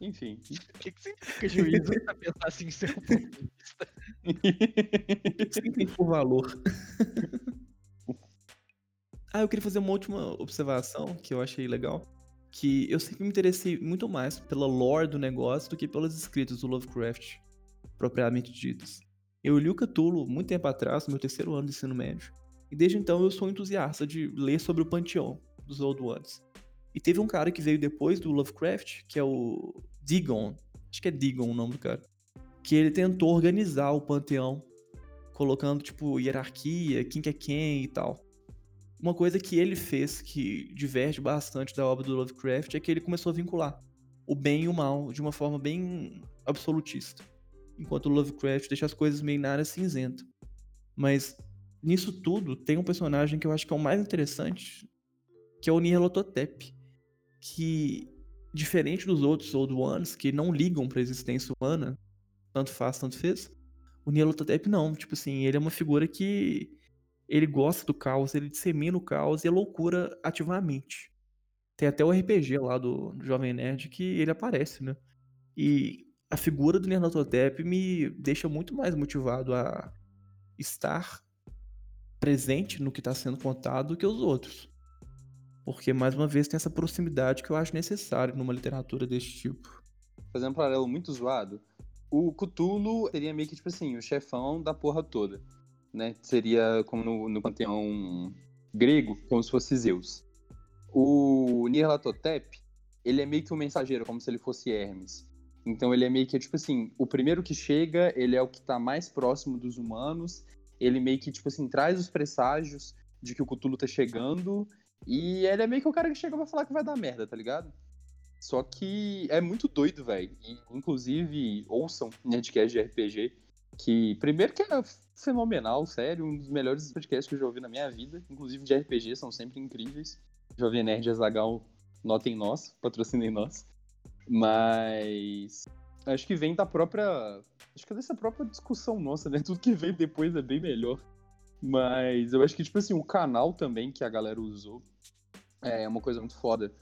Enfim. O que, que significa juízo pra pensar assim, ser um ponto de vista? Sempre por valor. ah, eu queria fazer uma última observação que eu achei legal. Que eu sempre me interessei muito mais pela lore do negócio do que pelas escritas do Lovecraft, propriamente ditas. Eu li o Cthulhu muito tempo atrás, no meu terceiro ano de ensino médio. E desde então eu sou entusiasta de ler sobre o panteão dos Old Ones. E teve um cara que veio depois do Lovecraft, que é o Digon. Acho que é Digon o nome do cara que ele tentou organizar o panteão, colocando, tipo, hierarquia, quem que é quem e tal. Uma coisa que ele fez que diverge bastante da obra do Lovecraft é que ele começou a vincular o bem e o mal de uma forma bem absolutista. enquanto o Lovecraft deixa as coisas meio na área cinzenta. Mas nisso tudo, tem um personagem que eu acho que é o mais interessante, que é o Nyarlathotep, que diferente dos outros Old Ones que não ligam para a existência humana, tanto faz, tanto fez, o Nyarlathotep não, tipo assim, ele é uma figura que ele gosta do caos, ele dissemina o caos e a loucura ativamente. Tem até o RPG lá do, do Jovem Nerd que ele aparece, né? E a figura do Nyarlathotep me deixa muito mais motivado a estar presente no que está sendo contado do que os outros. Porque, mais uma vez, tem essa proximidade que eu acho necessária numa literatura desse tipo. Fazendo um paralelo muito zoado, o Cthulhu seria meio que, tipo assim, o chefão da porra toda. Né? Seria como no, no panteão grego, como se fosse Zeus. O Nyarlathotep, ele é meio que um mensageiro, como se ele fosse Hermes. Então ele é meio que, tipo assim, o primeiro que chega, ele é o que tá mais próximo dos humanos, ele meio que, tipo assim, traz os presságios de que o Cthulhu tá chegando, e ele é meio que o cara que chega pra falar que vai dar merda, tá ligado? Só que é muito doido, velho. Inclusive, ouçam Nerdcast de RPG, que primeiro que é fenomenal, sério, um dos melhores podcasts que eu já ouvi na minha vida. Inclusive de RPG, são sempre incríveis. Jovem Nerd Azagal, notem nós, patrocinem nós. Mas acho que vem da própria. Acho que dessa própria discussão nossa, né? Tudo que vem depois é bem melhor. Mas eu acho que, tipo assim, o canal também que a galera usou é uma coisa muito foda.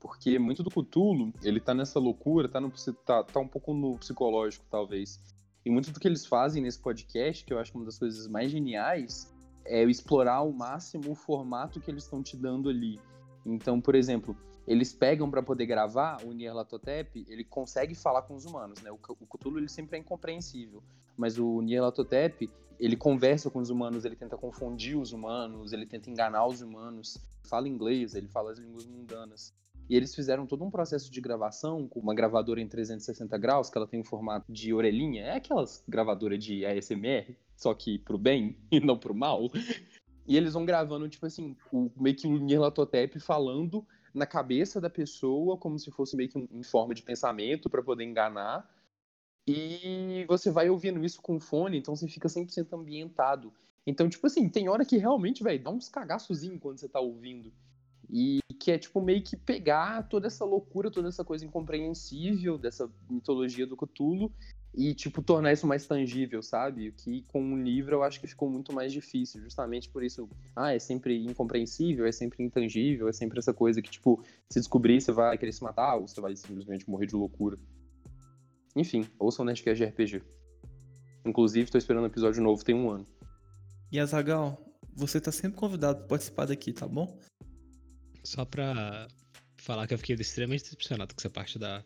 Porque muito do Cthulhu, ele tá nessa loucura, tá, no, tá, tá um pouco no psicológico, talvez. E muito do que eles fazem nesse podcast, que eu acho uma das coisas mais geniais, é explorar ao máximo o formato que eles estão te dando ali. Então, por exemplo, eles pegam para poder gravar o Nyarlathotep, ele consegue falar com os humanos, né? O, Cthulhu ele sempre é incompreensível, mas o Nyarlathotep, ele conversa com os humanos, ele tenta confundir os humanos, ele tenta enganar os humanos, fala inglês, ele fala as línguas mundanas. E eles fizeram todo um processo de gravação com uma gravadora em 360 graus, que ela tem um formato de orelhinha. É aquelas gravadoras de ASMR, só que pro bem e não pro mal. E eles vão gravando, tipo assim, o, meio que o Nyarlathotep falando na cabeça da pessoa, como se fosse meio que um, em forma de pensamento para poder enganar. E você vai ouvindo isso com fone, então você fica 100% ambientado. Então, tipo assim, tem hora que realmente, velho, dá uns cagaçozinhos quando você tá ouvindo. E que é, tipo, meio que pegar toda essa loucura, toda essa coisa incompreensível dessa mitologia do Cthulhu e, tipo, tornar isso mais tangível, sabe? Que com um livro eu acho que ficou muito mais difícil, justamente por isso. Ah, é sempre incompreensível, é sempre intangível, é sempre essa coisa que, tipo, se descobrir, você vai querer se matar ou você vai simplesmente morrer de loucura. Enfim, ouçam o Nerdcast de RPG. Inclusive, tô esperando um episódio novo, tem um ano. E Azagal, você tá sempre convidado para participar daqui, tá bom? Só pra falar que eu fiquei extremamente decepcionado com essa parte da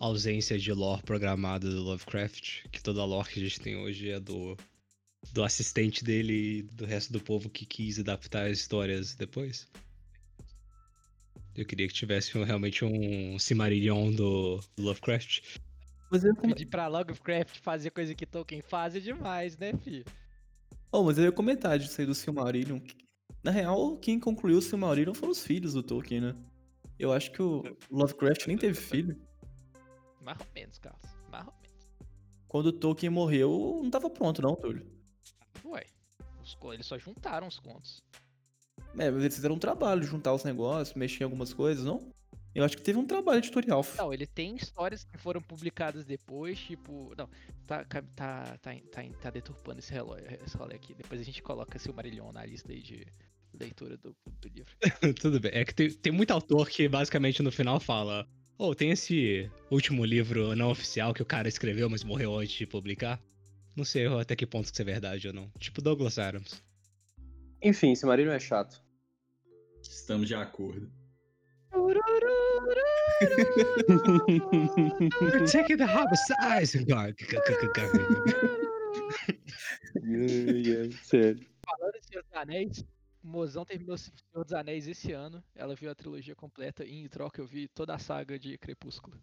ausência de lore programada do Lovecraft, que toda a lore que a gente tem hoje é do, do assistente dele e do resto do povo que quis adaptar as histórias depois. Eu queria que tivesse realmente um Cimarillion do, do Lovecraft. Mas eu Pedir pra Lovecraft fazer coisa que Tolkien faz é demais, né, fi? Oh, mas eu ia comentar disso aí do Silmarillion. Na real, quem concluiu o Silmarillion foram os filhos do Tolkien, né? Eu acho que o Lovecraft nem teve filho. Mais ou menos, Carlos. Mais ou menos. Quando o Tolkien morreu, não tava pronto, não, Túlio. Ué, eles só juntaram os contos. É, mas eles fizeram um trabalho de juntar os negócios, mexer em algumas coisas, não? Eu acho que teve um trabalho editorial. Não, ele tem histórias que foram publicadas depois, tipo. Não, tá, tá, tá, tá, tá deturpando esse, relógio, esse rolê aqui. Depois a gente coloca esse Marilhão na lista aí de leitura do, do livro. Tudo bem. É que tem, tem muito autor que basicamente no final fala. Oh, tem esse último livro não oficial que o cara escreveu, mas morreu antes de publicar. Não sei até que ponto isso é verdade ou não. Tipo Douglas Adams. Enfim, esse marido é chato. Estamos de acordo. Take the homicides, Sério. Falando em Senhor dos Anéis, Mozão terminou o Senhor dos Anéis esse ano. Ela viu a trilogia completa e em troca eu vi toda a saga de Crepúsculo.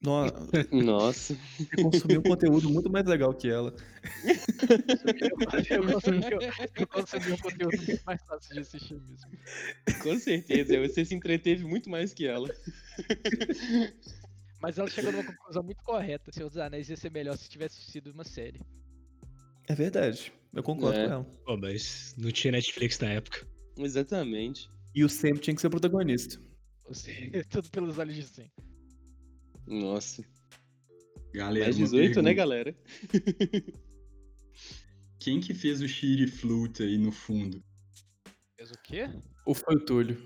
Nossa. Nossa. Você consumiu um conteúdo muito mais legal que ela. Eu consumi, eu consumi um conteúdo muito mais fácil de assistir mesmo. Com certeza, você se entreteve muito mais que ela. Mas ela chegou numa conclusão muito correta. Senhor dos Anéis ia ser melhor se tivesse sido uma série. É verdade. Eu concordo É. com ela. Pô, mas não tinha Netflix na época. Exatamente. E o Sam tinha que ser o protagonista. Ou seja, tudo pelos olhos de Sam. Nossa. Galera, Mais uma 18, né, galera? Quem que fez o Shiri Flute aí no fundo? Fez o quê? Ou foi o Túlio?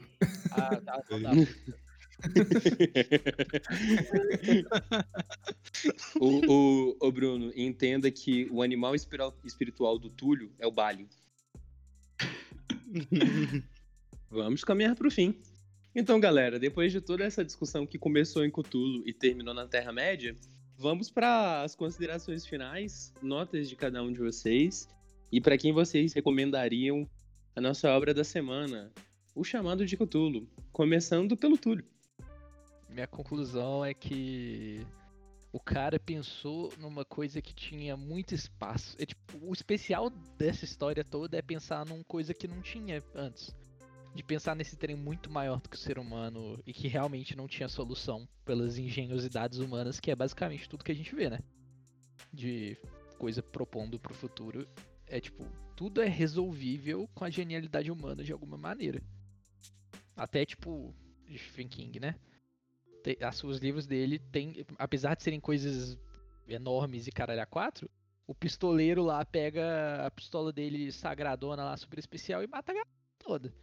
Ah, tá, não dá. o, o, o Bruno, entenda que o animal espiritual do Túlio é o Balin. Vamos caminhar pro fim. Então, galera, depois de toda essa discussão que começou em Cthulhu e terminou na Terra-média, vamos para as considerações finais, notas de cada um de vocês e para quem vocês recomendariam a nossa obra da semana, O Chamado de Cthulhu, começando pelo Túlio. Minha conclusão é que o cara pensou numa coisa que tinha muito espaço. É, tipo, o especial dessa história toda é pensar numa coisa que não tinha antes. De pensar nesse trem muito maior do que o ser humano e que realmente não tinha solução pelas engenhosidades humanas, que é basicamente tudo que a gente vê, né? De coisa propondo pro futuro. É tipo, tudo é resolvível com a genialidade humana de alguma maneira. Até tipo, Stephen King, né? As- os livros dele tem, apesar de serem coisas enormes e caralho a quatro, o pistoleiro lá pega a pistola dele sagradona lá, super especial, e mata a galera toda.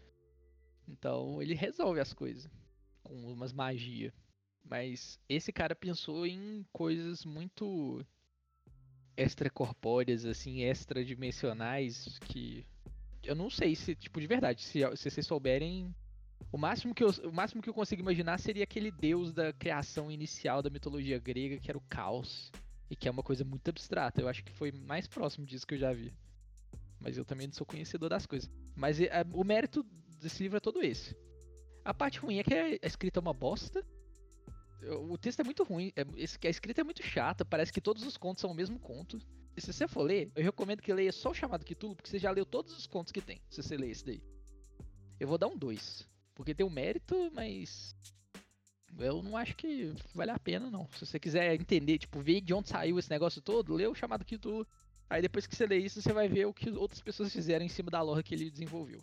Então ele resolve as coisas com umas magia. Mas esse cara pensou em coisas muito extracorpóreas, assim, extradimensionais, que eu não sei se, tipo, de verdade, se, se vocês souberem, o máximo, que eu, o máximo que eu consigo imaginar seria aquele deus da criação inicial da mitologia grega, que era o caos. E que é uma coisa muito abstrata. Eu acho que foi mais próximo disso que eu já vi. Mas eu também não sou conhecedor das coisas. Mas é, o mérito desse livro é todo esse. A parte ruim é que a escrita é uma bosta. O texto é muito ruim. é- a escrita é muito chata. Parece que todos os contos são o mesmo conto. E se você for ler, eu recomendo que leia só o chamado Cthulhu, porque você já leu todos os contos que tem. Se você ler esse daí. Eu vou dar um 2. Porque tem um mérito, mas. Eu não acho que vale a pena, não. Se você quiser entender, tipo, ver de onde saiu esse negócio todo, lê o chamado Cthulhu. Aí depois que você lê isso, você vai ver o que outras pessoas fizeram em cima da lore que ele desenvolveu.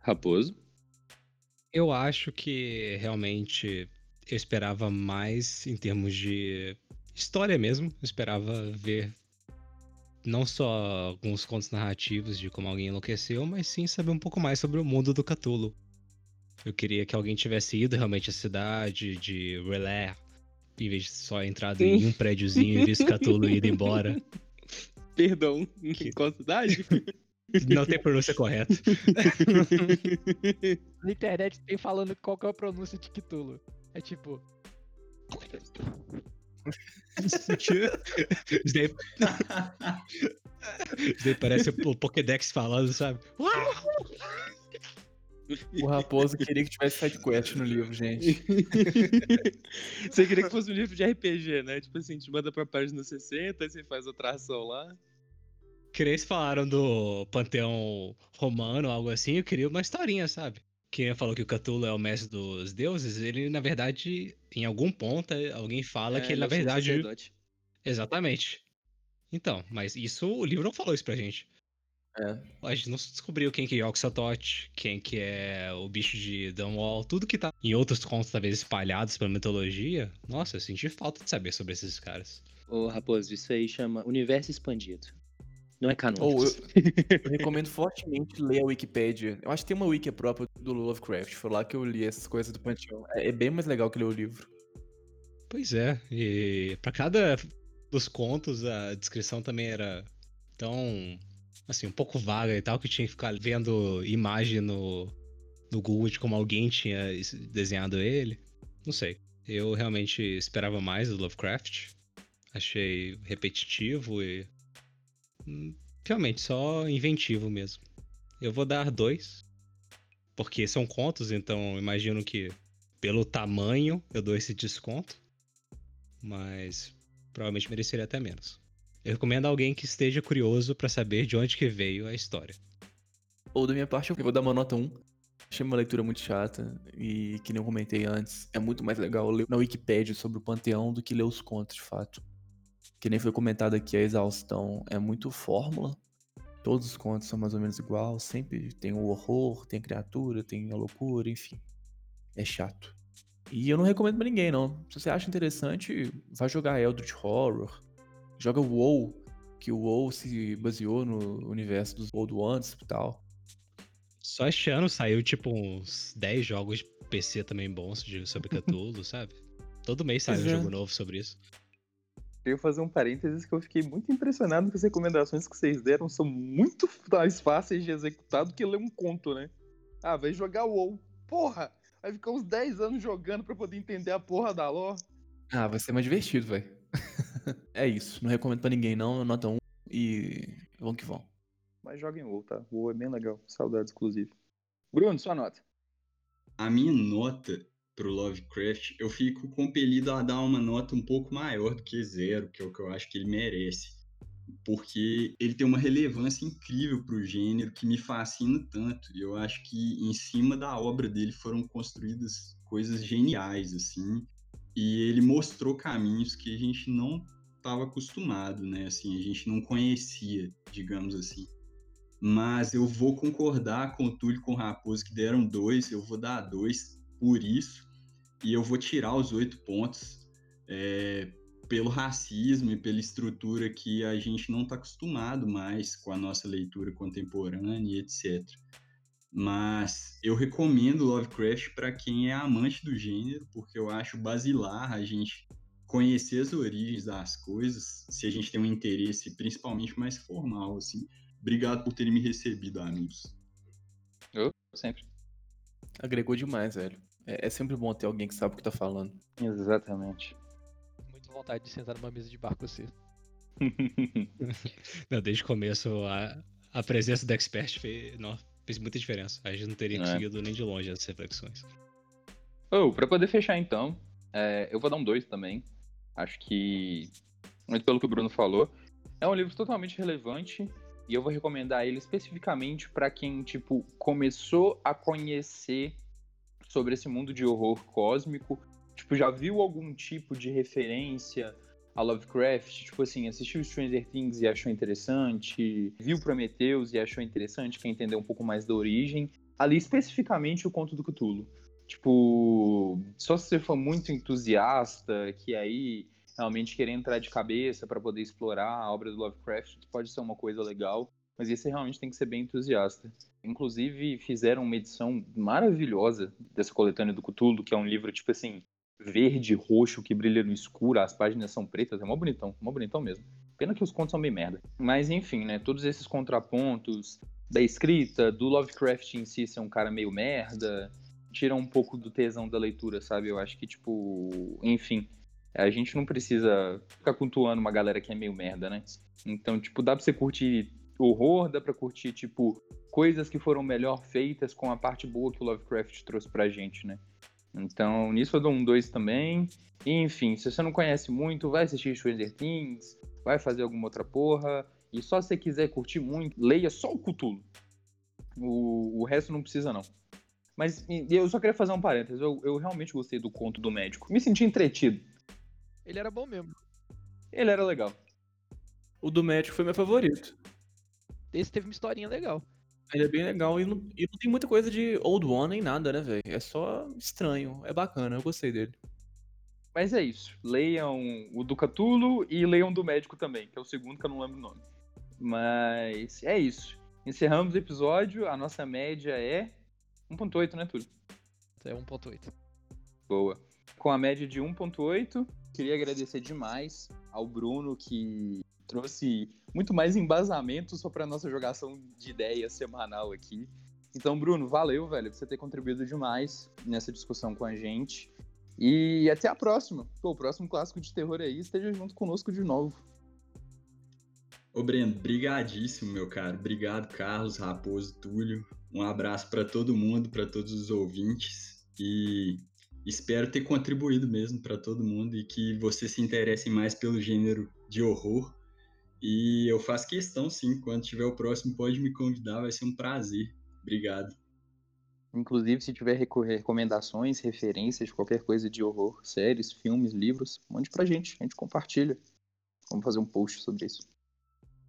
Raposo. Eu acho que realmente eu esperava mais em termos de história mesmo. Eu esperava ver não só alguns contos narrativos de como alguém enlouqueceu, mas sim saber um pouco mais sobre o mundo do Cthulhu. Eu queria que alguém tivesse ido realmente à cidade de Relé, em vez de só entrado em um prédiozinho e visto e ido embora. Perdão, Que- qual cidade? Não tem pronúncia correta. Na internet tem falando qual que é a pronúncia de Cthulhu. É tipo. Isso daí, isso daí parece o Pokédex falando, sabe? O Raposo queria que tivesse sidequest no livro, gente. Você queria que fosse um livro de RPG, né? Tipo assim, te manda pra página 60, aí você faz outra ação lá. Que nem eles falaram do panteão romano, algo assim, eu queria uma historinha, sabe? Quem falou que o Cthulhu é o mestre dos deuses, ele, na verdade, em algum ponto, alguém fala que ele, na é verdade. sacerdote. Exatamente. Então, mas isso, o livro não falou isso pra gente. É. A gente não descobriu quem que é Yogg-Sothoth, quem que é o bicho de Dunwall, tudo que tá em outros contos, talvez espalhados pela mitologia. Nossa, eu senti falta de saber sobre esses caras. Ô, Raposo, isso aí chama Universo Expandido. Não é canônico. Ou eu, eu recomendo fortemente ler a Wikipédia. Eu acho que tem uma wiki própria do Lovecraft. Foi lá que eu li essas coisas do Panteão. É, é bem mais legal que ler o livro. Pois é, e pra cada dos contos a descrição também era tão, assim, um pouco vaga e tal, que tinha que ficar vendo imagem no, no Google de como alguém tinha es- desenhado ele. Não sei. Eu realmente esperava mais do Lovecraft. Achei repetitivo e. hum, Realmente, só inventivo mesmo. Eu vou dar dois. Porque são contos, então imagino que pelo tamanho eu dou esse desconto. Mas provavelmente mereceria até menos. Eu recomendo alguém que esteja curioso pra saber de onde que veio a história. Ou da minha parte, eu vou dar uma nota 1. Achei uma leitura muito chata e, que nem eu comentei antes, é muito mais legal ler na Wikipédia sobre o Panteão do que ler os contos, de fato. Que nem foi comentado aqui, a exaustão é muito fórmula. Todos os contos são mais ou menos igual, sempre tem o horror, tem a criatura, tem a loucura, enfim. É chato. E eu não recomendo pra ninguém, não. Se você acha interessante, vai jogar Eldritch Horror. Joga WoW, que o WoW se baseou no universo dos Old Ones e tal. Só este ano saiu, tipo, uns 10 jogos de PC também bons de, sobre Cthulhu, sabe? Todo mês sai um é. jogo novo sobre isso. Queria fazer um parênteses que eu fiquei muito impressionado com as recomendações que vocês deram. São muito mais fáceis de executar do que ler um conto, né? Ah, vai jogar WoW. Porra! Vai ficar uns 10 anos jogando pra poder entender a porra da lore. Ah, vai ser mais divertido, velho. é isso. Não recomendo pra ninguém, não. Nota 1 e vão que vão. Mas joguem WoW, tá? WoW é bem legal. Saudades, inclusive. Bruno, sua nota. A minha nota pro Lovecraft, eu fico compelido a dar uma nota um pouco maior do que zero, que é o que eu acho que ele merece. Porque ele tem uma relevância incrível pro gênero que me fascina tanto. E eu acho que em cima da obra dele foram construídas coisas geniais, assim. E ele mostrou caminhos que a gente não estava acostumado, né? Assim, a gente não conhecia, digamos assim. Mas eu vou concordar com o Túlio com o Raposo que deram dois, eu vou dar dois por isso. E eu vou tirar os oito pontos é, pelo racismo e pela estrutura que a gente não está acostumado mais com a nossa leitura contemporânea etc. Mas eu recomendo Lovecraft para quem é amante do gênero, porque eu acho basilar a gente conhecer as origens das coisas, se a gente tem um interesse principalmente mais formal, assim. Obrigado por terem me recebido, amigos. Eu sempre. Agregou demais, velho. É, é sempre bom ter alguém que sabe o que tá falando. Exatamente. Muito vontade de sentar numa mesa de bar com você. Não, desde o começo, a, a presença do expert fez, não, fez muita diferença. A gente não teria É. conseguido nem de longe essas reflexões. Oh, pra poder fechar então, é, eu vou dar um 2 também. Acho que, muito pelo que o Bruno falou, é um livro totalmente relevante e eu vou recomendar ele especificamente pra quem, tipo, começou a conhecer sobre esse mundo de horror cósmico, tipo, já viu algum tipo de referência a Lovecraft, tipo assim, assistiu Stranger Things e achou interessante, viu Prometheus e achou interessante, quer entender um pouco mais da origem, ali especificamente o Conto do Cthulhu. Tipo, só se você for muito entusiasta, que aí realmente querer entrar de cabeça para poder explorar a obra do Lovecraft, pode ser uma coisa legal, mas esse realmente tem que ser bem entusiasta. Inclusive, fizeram uma edição maravilhosa dessa coletânea do Cthulhu, que é um livro, tipo assim, verde, roxo, que brilha no escuro, as páginas são pretas, é mó bonitão, mó bonitão mesmo. Pena que os contos são bem merda. Mas enfim, né, todos esses contrapontos da escrita, do Lovecraft em si ser um cara meio merda, tira um pouco do tesão da leitura, sabe? Eu acho que, tipo, enfim, a gente não precisa ficar cultuando uma galera que é meio merda, né? Então, tipo, dá pra você curtir horror, dá pra curtir, tipo, coisas que foram melhor feitas com a parte boa que o Lovecraft trouxe pra gente, né? Então, nisso eu dou um 2 também. E, enfim, se você não conhece muito, vai assistir Stranger Things, vai fazer alguma outra porra. E só se você quiser curtir muito, leia só o Cthulhu. O, o resto não precisa, não. Mas eu só queria fazer um parênteses. Eu, eu realmente gostei do conto do médico. Me senti entretido. Ele era bom mesmo. Ele era legal. O do médico foi meu favorito. Esse teve uma historinha legal. Ele é bem legal e não, e não tem muita coisa de Old One nem nada, né, velho? É só estranho. É bacana, eu gostei dele. Mas é isso. Leiam o do Cthulhu e leiam do médico também, que é o segundo que eu não lembro o nome. Mas é isso. Encerramos o episódio. A nossa média é 1.8, né, Túlio? É 1.8. Boa. Com a média de 1.8, queria agradecer demais ao Bruno que trouxe muito mais embasamento só para nossa jogação de ideias semanal aqui. Então, Bruno, valeu, velho, por você ter contribuído demais nessa discussão com a gente. E até a próxima. Pô, o próximo clássico de terror aí esteja junto conosco de novo. Ô, Breno, brigadíssimo, meu cara. Obrigado, Carlos, Raposo, Túlio. Um abraço para todo mundo, para todos os ouvintes. E espero ter contribuído mesmo para todo mundo e que vocês se interessem mais pelo gênero de horror. E eu faço questão, sim, quando tiver o próximo, pode me convidar, vai ser um prazer. Obrigado. Inclusive, se tiver reco- recomendações, referências, qualquer coisa de horror, séries, filmes, livros, mande pra gente, a gente compartilha. Vamos fazer um post sobre isso.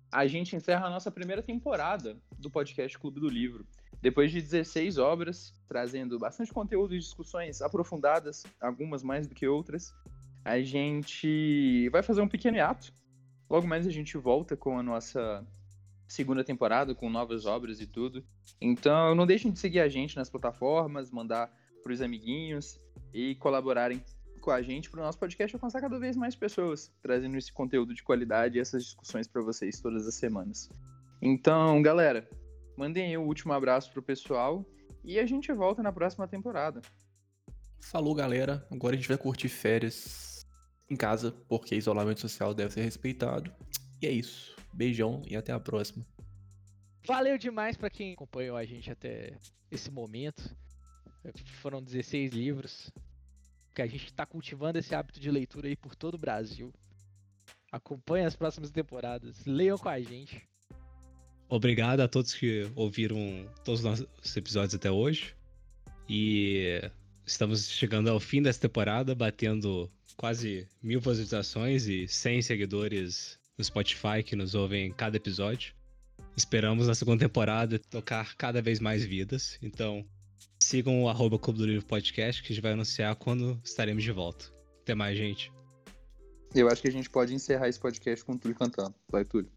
A gente encerra a nossa primeira temporada do podcast Clube do Livro. Depois de 16 obras, trazendo bastante conteúdo e discussões aprofundadas, algumas mais do que outras, a gente vai fazer um pequeno hiato. Logo mais a gente volta com a nossa segunda temporada, com novas obras e tudo. Então não deixem de seguir a gente nas plataformas, mandar pros amiguinhos e colaborarem com a gente para o nosso podcast alcançar cada vez mais pessoas, trazendo esse conteúdo de qualidade e essas discussões para vocês todas as semanas. Então, galera, mandem aí o último abraço pro pessoal e a gente volta na próxima temporada. Falou, galera. Agora a gente vai curtir férias em casa, porque isolamento social deve ser respeitado. E é isso. Beijão e até a próxima. Valeu demais pra quem acompanhou a gente até esse momento. Foram 16 livros. Que a gente tá cultivando esse hábito de leitura aí por todo o Brasil. Acompanhe as próximas temporadas. Leiam com a gente. Obrigado a todos que ouviram todos os nossos episódios até hoje. E estamos chegando ao fim dessa temporada, batendo quase mil visualizações e 100 seguidores no Spotify que nos ouvem em cada episódio. Esperamos na segunda temporada tocar cada vez mais vidas. Então, sigam o arroba Clube do Livro Podcast que a gente vai anunciar quando estaremos de volta. Até mais, gente. Eu acho que a gente pode encerrar esse podcast com o Túlio cantando. Vai, Túlio.